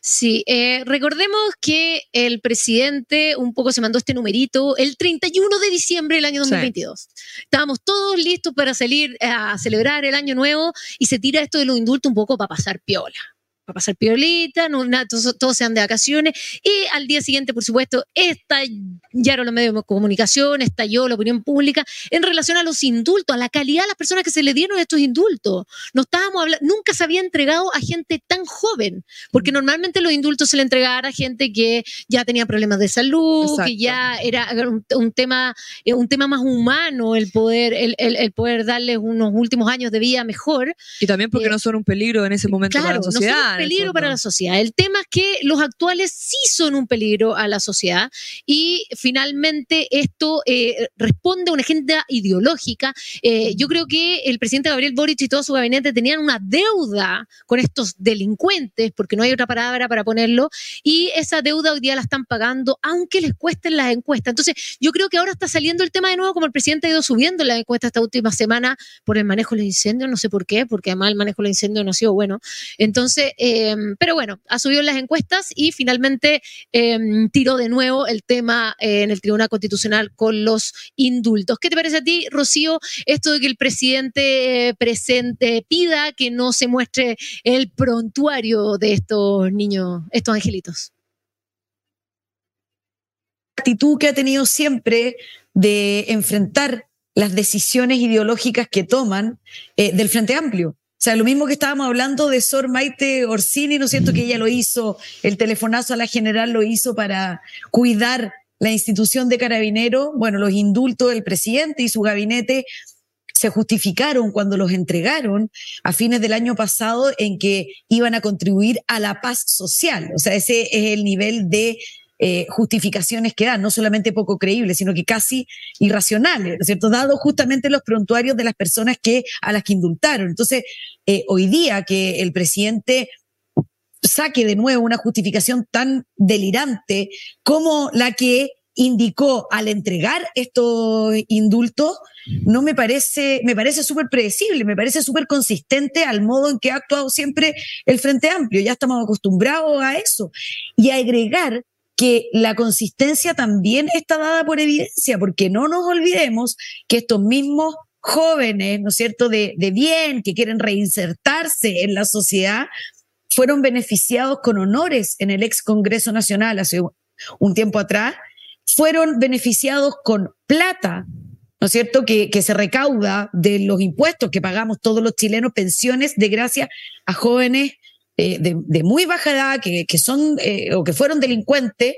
Sí, eh, recordemos que el presidente un poco se mandó este numerito el 31 de diciembre del año 2022. Estábamos todos listos para salir a celebrar el año nuevo y se tira esto de los indultos un poco para pasar piola para pasar piolita, no, todos, sean de vacaciones. Y al día siguiente, por supuesto, estallaron los medios de comunicación, estalló la opinión pública en relación a los indultos, a la calidad de las personas que se le dieron estos indultos. No estábamos hablando, nunca se había entregado a gente tan joven, porque mm. normalmente los indultos se le entregaban a gente que ya tenía problemas de salud, que ya era un, tema, eh, un tema más humano el poder, el, el, poder darles unos últimos años de vida mejor. Y también porque eh, no son un peligro en ese momento para la sociedad peligro para la sociedad. El tema es que los actuales sí son un peligro a la sociedad y finalmente esto eh, responde a una agenda ideológica. Eh, yo creo que el presidente Gabriel Boric y todo su gabinete tenían una deuda con estos delincuentes, porque no hay otra palabra para ponerlo, y esa deuda hoy día la están pagando, aunque les cuesten las encuestas. Entonces, yo creo que ahora está saliendo el tema de nuevo, como el presidente ha ido subiendo la encuesta esta última semana por el manejo de los incendios, no sé por qué, porque además el manejo de los incendios no ha sido bueno. Entonces, Em, pero bueno, ha subido las encuestas y finalmente em, tiró de nuevo el tema eh, en el Tribunal Constitucional con los indultos. ¿Qué te parece a ti, Rocío, esto de que el presidente presente pida que no se muestre el prontuario de estos niños, estos angelitos? actitud que ha tenido siempre de enfrentar las decisiones ideológicas que toman eh, del Frente Amplio. O sea, lo mismo que estábamos hablando de Sor Maite Orsini, ¿no es cierto? Que ella lo hizo, el telefonazo a la general lo hizo para cuidar la institución de carabinero. Bueno, los indultos del presidente y su gabinete se justificaron cuando los entregaron a fines del año pasado en que iban a contribuir a la paz social. O sea, ese es el nivel de eh, justificaciones que dan, no solamente poco creíbles, sino que casi irracionales, ¿no es cierto? Dado justamente los prontuarios de las personas que, a las que indultaron. Entonces, eh, hoy día que el presidente saque de nuevo una justificación tan delirante como la que indicó al entregar estos indultos, no me parece, me parece súper predecible, me parece súper consistente al modo en que ha actuado siempre el Frente Amplio. Ya estamos acostumbrados a eso. Y agregar que la consistencia también está dada por evidencia, porque no nos olvidemos que estos mismos jóvenes, ¿no es cierto?, de, de bien, que quieren reinsertarse en la sociedad, fueron beneficiados con honores en el ex Congreso Nacional hace un tiempo atrás, fueron beneficiados con plata, ¿no es cierto?, que, que se recauda de los impuestos que pagamos todos los chilenos, pensiones de gracia a jóvenes eh, de, muy baja edad que, que son eh, o que fueron delincuentes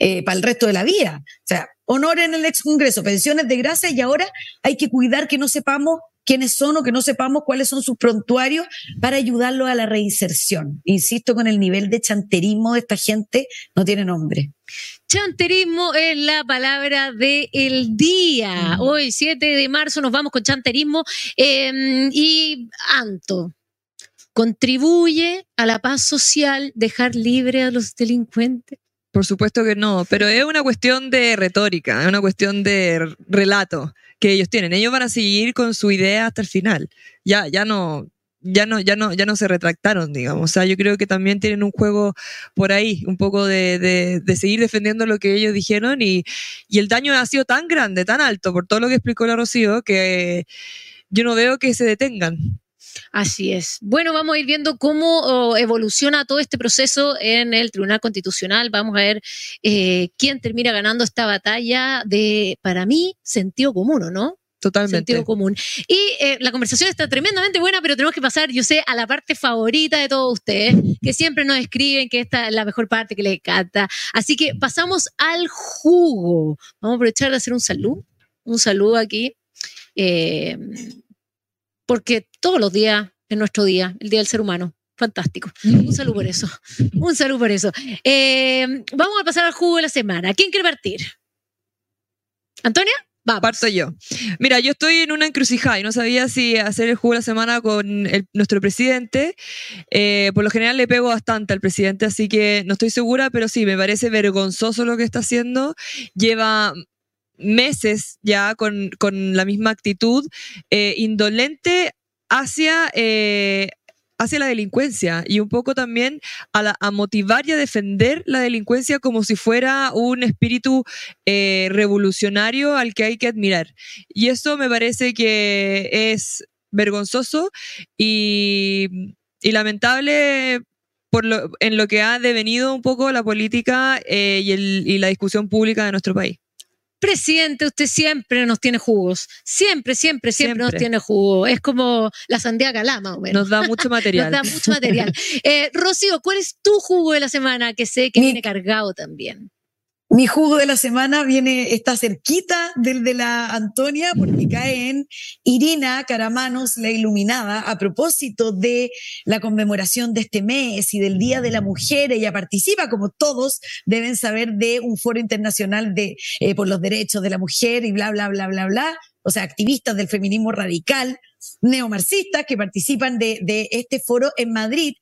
eh, para el resto de la vida. O sea, honor en el ex Congreso, pensiones de gracia y ahora hay que cuidar que no sepamos quiénes son o que no sepamos cuáles son sus prontuarios para ayudarlos a la reinserción. Insisto, con el nivel de chanterismo de esta gente no tiene nombre. Chanterismo es la palabra del día. Mm. Hoy, 7 de marzo, nos vamos con chanterismo. y Anto, ¿Contribuye a la paz social dejar libre a los delincuentes? Por supuesto que no, pero es una cuestión de retórica, es una cuestión de relato que ellos tienen. Ellos van a seguir con su idea hasta el final. Ya, ya no, ya no, ya no, ya no se retractaron, digamos. O sea, yo creo que también tienen un juego por ahí, un poco de, de, seguir defendiendo lo que ellos dijeron y, y, el daño ha sido tan grande, tan alto, por todo lo que explicó la Rocío, que yo no veo que se detengan. Así es. Bueno, vamos a ir viendo cómo oh, evoluciona todo este proceso en el Tribunal Constitucional. Vamos a ver eh, quién termina ganando esta batalla de, para mí, sentido común, ¿o no? Totalmente. Sentido común. Y eh, la conversación está tremendamente buena, pero tenemos que pasar, yo sé, a la parte favorita de todos ustedes, que siempre nos escriben que esta es la mejor parte que les encanta. Así que pasamos al jugo. Vamos a aprovechar de hacer un saludo. Un saludo aquí. Eh, porque todos los días es nuestro día, el Día del Ser Humano. Fantástico. Un saludo por eso. Un saludo por eso. Eh, vamos a pasar al jugo de la semana. ¿Quién quiere partir? ¿Antonia? Vamos. Parto yo. Mira, yo estoy en una encrucijada y no sabía si hacer el jugo de la semana con nuestro presidente. Eh, por lo general le pego bastante al presidente, así que no estoy segura, pero sí, me parece vergonzoso lo que está haciendo. Lleva meses ya con, la misma actitud eh, indolente hacia, eh, hacia la delincuencia y un poco también a, motivar y a defender la delincuencia como si fuera un espíritu eh, revolucionario al que hay que admirar. Y eso me parece que es vergonzoso y, lamentable por lo, en lo que ha devenido un poco la política y, y la discusión pública de nuestro país. Presidente, usted siempre nos tiene jugos. Siempre, siempre, siempre, nos tiene jugo. Es como la sandía calama, o Nos da mucho *laughs* material. nos da mucho material. *laughs* Eh, Rocío, ¿cuál es tu jugo de la semana que sé que viene cargado también? Mi jugo de la semana viene, está cerquita del de la Antonia, porque cae en Irina Caramanos, la iluminada, a propósito de la conmemoración de este mes y del Día de la Mujer. Ella participa, como todos deben saber, de un foro internacional de, eh, por los derechos de la mujer y bla, bla, bla, bla, bla. O sea, activistas del feminismo radical, neomarxistas que participan de, de este foro en Madrid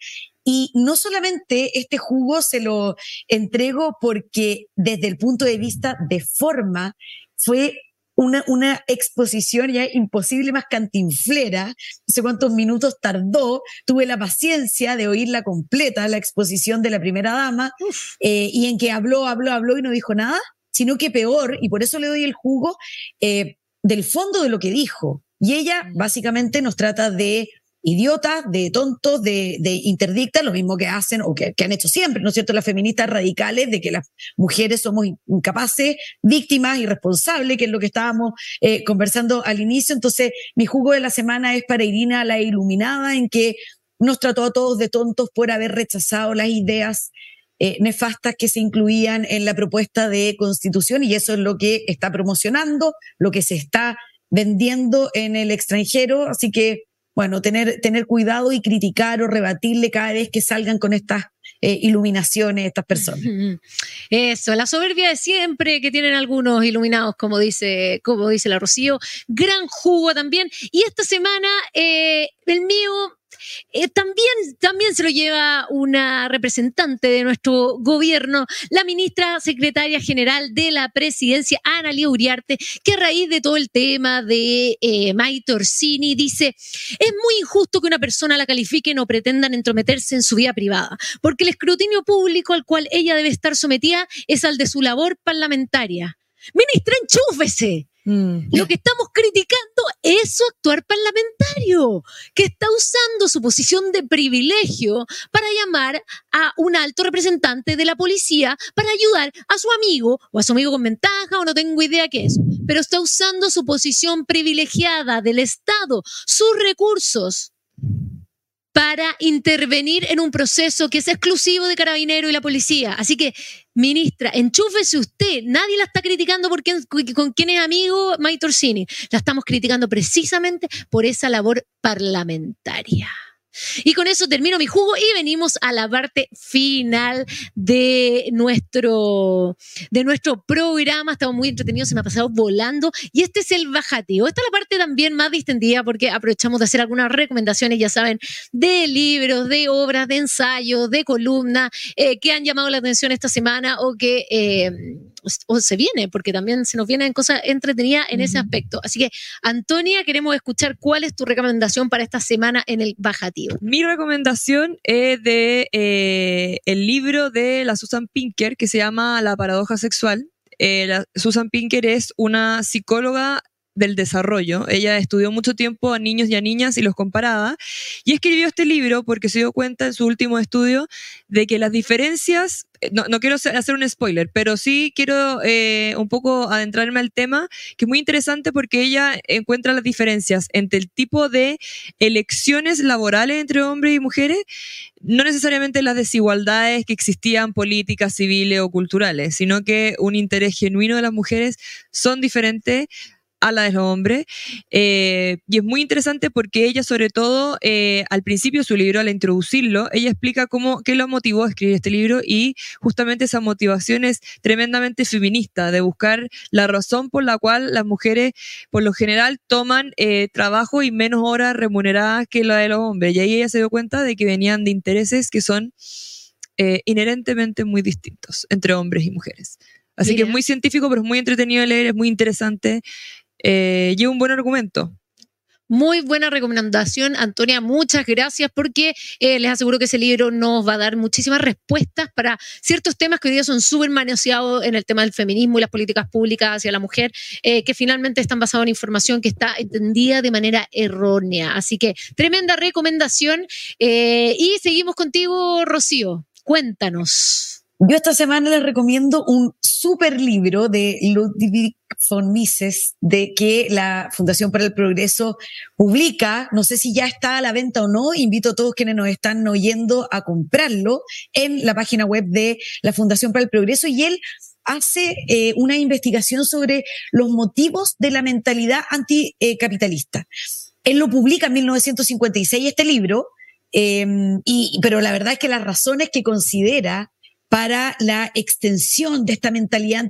y no solamente este jugo se lo entrego porque desde el punto de vista de forma fue una, una exposición ya imposible, más cantinflera. No sé cuántos minutos tardó. Tuve la paciencia de oírla completa, la exposición de la primera dama, eh, y en que habló, habló, habló y no dijo nada, sino que peor, y por eso le doy el jugo, eh, del fondo de lo que dijo. Y ella mm. básicamente nos trata de idiotas, de tontos, de, de interdictas, lo mismo que hacen o que, han hecho siempre, ¿no es cierto?, las feministas radicales, de que las mujeres somos incapaces, víctimas, irresponsables, que es lo que estábamos eh, conversando al inicio. Entonces, mi jugo de la semana es para Irina la Iluminada, en que nos trató a todos de tontos por haber rechazado las ideas eh, nefastas que se incluían en la propuesta de constitución y eso es lo que está promocionando, lo que se está vendiendo en el extranjero. Así que bueno, tener, tener cuidado y criticar o rebatirle cada vez que salgan con estas eh, iluminaciones estas personas. Eso, la soberbia de siempre que tienen algunos iluminados, como dice, como dice la Rocío. Gran jugo también. Y esta semana, eh, el mío eh, también, también se lo lleva una representante de nuestro gobierno, la ministra secretaria general de la presidencia, Ana Lía Uriarte, que a raíz de todo el tema de eh, Maite Orsini dice, es muy injusto que una persona la califiquen o pretendan entrometerse en su vida privada, porque el escrutinio público al cual ella debe estar sometida es al de su labor parlamentaria. Ministra, enchúfese. Mm. Lo que estamos criticando es su actuar parlamentario, que está usando su posición de privilegio para llamar a un alto representante de la policía para ayudar a su amigo o a su amigo con ventaja o no tengo idea qué es, pero está usando su posición privilegiada del Estado, sus recursos para intervenir en un proceso que es exclusivo de Carabinero y la policía. Así que, ministra, enchúfese usted. Nadie la está criticando porque con quién es amigo Maite Orsini. La estamos criticando precisamente por esa labor parlamentaria. Y con eso termino mi jugo y venimos a la parte final de nuestro, de nuestro programa. Estamos muy entretenidos, se me ha pasado volando. Y este es el bajativo. Esta es la parte también más distendida porque aprovechamos de hacer algunas recomendaciones, ya saben, de libros, de obras, de ensayos, de columnas eh, que han llamado la atención esta semana o que... Eh, o se viene, porque también se nos vienen cosas entretenidas en ese aspecto. Así que, Antonia, queremos escuchar cuál es tu recomendación para esta semana en el Bajativo. Mi recomendación es de eh, el libro de la Susan Pinker que se llama La paradoja sexual. Eh, Susan Pinker es una psicóloga del desarrollo. Ella estudió mucho tiempo a niños y a niñas y los comparaba. Y escribió este libro porque se dio cuenta en su último estudio de que las diferencias, eh, no, quiero hacer un spoiler, pero sí quiero eh, un poco adentrarme al tema, que es muy interesante porque ella encuentra las diferencias entre el tipo de elecciones laborales entre hombres y mujeres, no necesariamente las desigualdades que existían políticas, civiles o culturales, sino que un interés genuino de las mujeres son diferentes a la de los hombres. Eh, y es muy interesante porque ella, sobre todo, eh, al principio de su libro, al introducirlo, ella explica cómo, qué lo motivó a escribir este libro y justamente esa motivación es tremendamente feminista, de buscar la razón por la cual las mujeres, por lo general, toman eh, trabajo y menos horas remuneradas que la de los hombres. Y ahí ella se dio cuenta de que venían de intereses que son inherentemente muy distintos entre hombres y mujeres. Así que es muy científico, pero es muy entretenido de leer, es muy interesante eh, y un buen argumento. Muy buena recomendación, Antonia. Muchas gracias porque eh, les aseguro que ese libro nos va a dar muchísimas respuestas para ciertos temas que hoy día son súper manoseados en el tema del feminismo y las políticas públicas hacia la mujer, eh, que finalmente están basados en información que está entendida de manera errónea. Así que tremenda recomendación. y seguimos contigo, Rocío. Cuéntanos. Yo esta semana les recomiendo un super libro de Ludwig von Mises de que la Fundación para el Progreso publica. No sé si ya está a la venta o no. Invito a todos quienes nos están oyendo a comprarlo en la página web de la Fundación para el Progreso y él hace eh, una investigación sobre los motivos de la mentalidad anticapitalista. Él lo publica en 1956, este libro, eh, y, pero la verdad es que las razones que considera para la extensión de esta mentalidad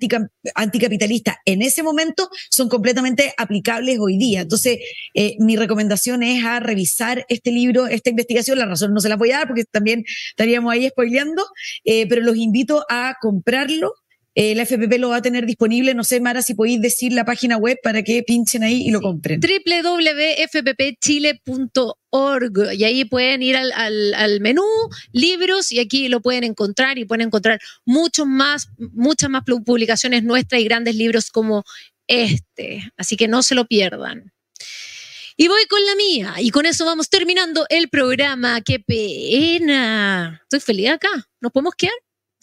anticapitalista en ese momento son completamente aplicables hoy día. Entonces, eh, mi recomendación es a revisar este libro, esta investigación. La razón no se la voy a dar porque también estaríamos ahí spoileando, eh, pero los invito a comprarlo Eh, la FPP lo va a tener disponible. No sé, Mara, si podéis decir la página web para que pinchen ahí y lo compren. www.fpppchile.org y ahí pueden ir al, al, menú libros y aquí lo pueden encontrar y pueden encontrar muchos más, muchas más publicaciones nuestras y grandes libros como este. Así que no se lo pierdan. Y voy con la mía. Y con eso vamos terminando el programa. ¡Qué pena! Estoy feliz acá. ¿Nos podemos quedar?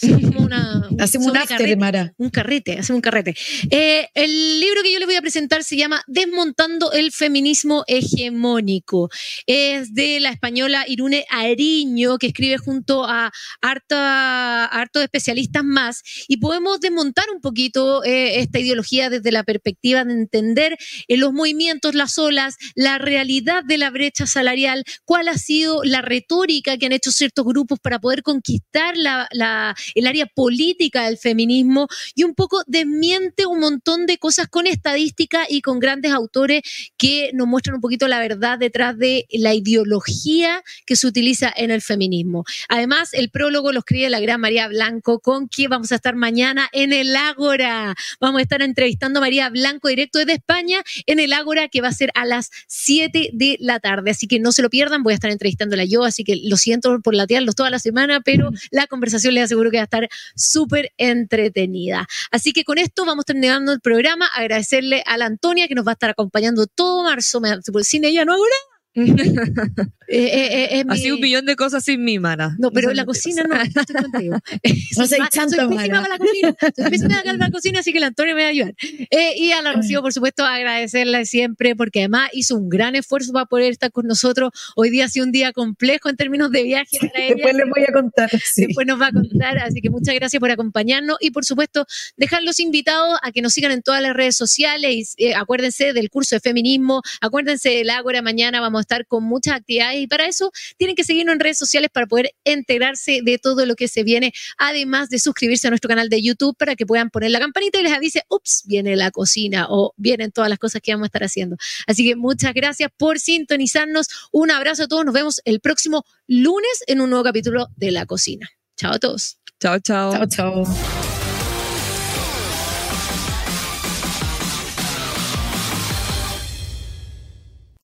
*laughs* hacemos un after, Mara. Un carrete, hacemos un carrete. Eh, el libro que yo les voy a presentar se llama Desmontando el feminismo hegemónico. Es de la española Irune Ariño, que escribe junto a harta, hartos especialistas más. Y podemos desmontar un poquito eh, esta ideología desde la perspectiva de entender eh, los movimientos, las olas, la realidad de la brecha salarial, cuál ha sido la retórica que han hecho ciertos grupos para poder conquistar la, la el área política del feminismo y un poco desmiente un montón de cosas con estadística y con grandes autores que nos muestran un poquito la verdad detrás de la ideología que se utiliza en el feminismo. Además, el prólogo lo escribe la gran María Blanco, con quien vamos a estar mañana en el Ágora. Vamos a estar entrevistando a María Blanco directo desde España en el Ágora, que va a ser a las 7 de la tarde. Así que no se lo pierdan, voy a estar entrevistándola yo, así que lo siento por latearlos toda la semana, pero la conversación les aseguro que va a estar súper entretenida. Así que con esto vamos terminando el programa. Agradecerle a la Antonia que nos va a estar acompañando todo marzo. Sin ella no hago nada. *laughs* Eh, eh, eh, Así un millón de cosas sin mí, Mara. No, pero la cocina no, estoy contigo. *laughs* no soy chanta, Mara. la cocina. Soy la cocina, así que la Antonia me va a ayudar. y a la Rocío, por supuesto, agradecerle siempre, porque además hizo un gran esfuerzo para poder estar con nosotros. Hoy día ha sido un día complejo en términos de viaje para ella. Después les voy a contar. Después nos va a contar, así que muchas gracias por acompañarnos y, por supuesto, dejarlos invitados a que nos sigan en todas las redes sociales. Y, acuérdense del curso de feminismo, acuérdense del Ágora, mañana vamos a estar con muchas actividades y para eso tienen que seguirnos en redes sociales para poder enterarse de todo lo que se viene, además de suscribirse a nuestro canal de YouTube para que puedan poner la campanita y les avise, ups, viene la cocina o vienen todas las cosas que vamos a estar haciendo. Así que muchas gracias por sintonizarnos. Un abrazo a todos. Nos vemos el próximo lunes en un nuevo capítulo de La Cocina. Chao a todos. Chao, chao. Chao, chao.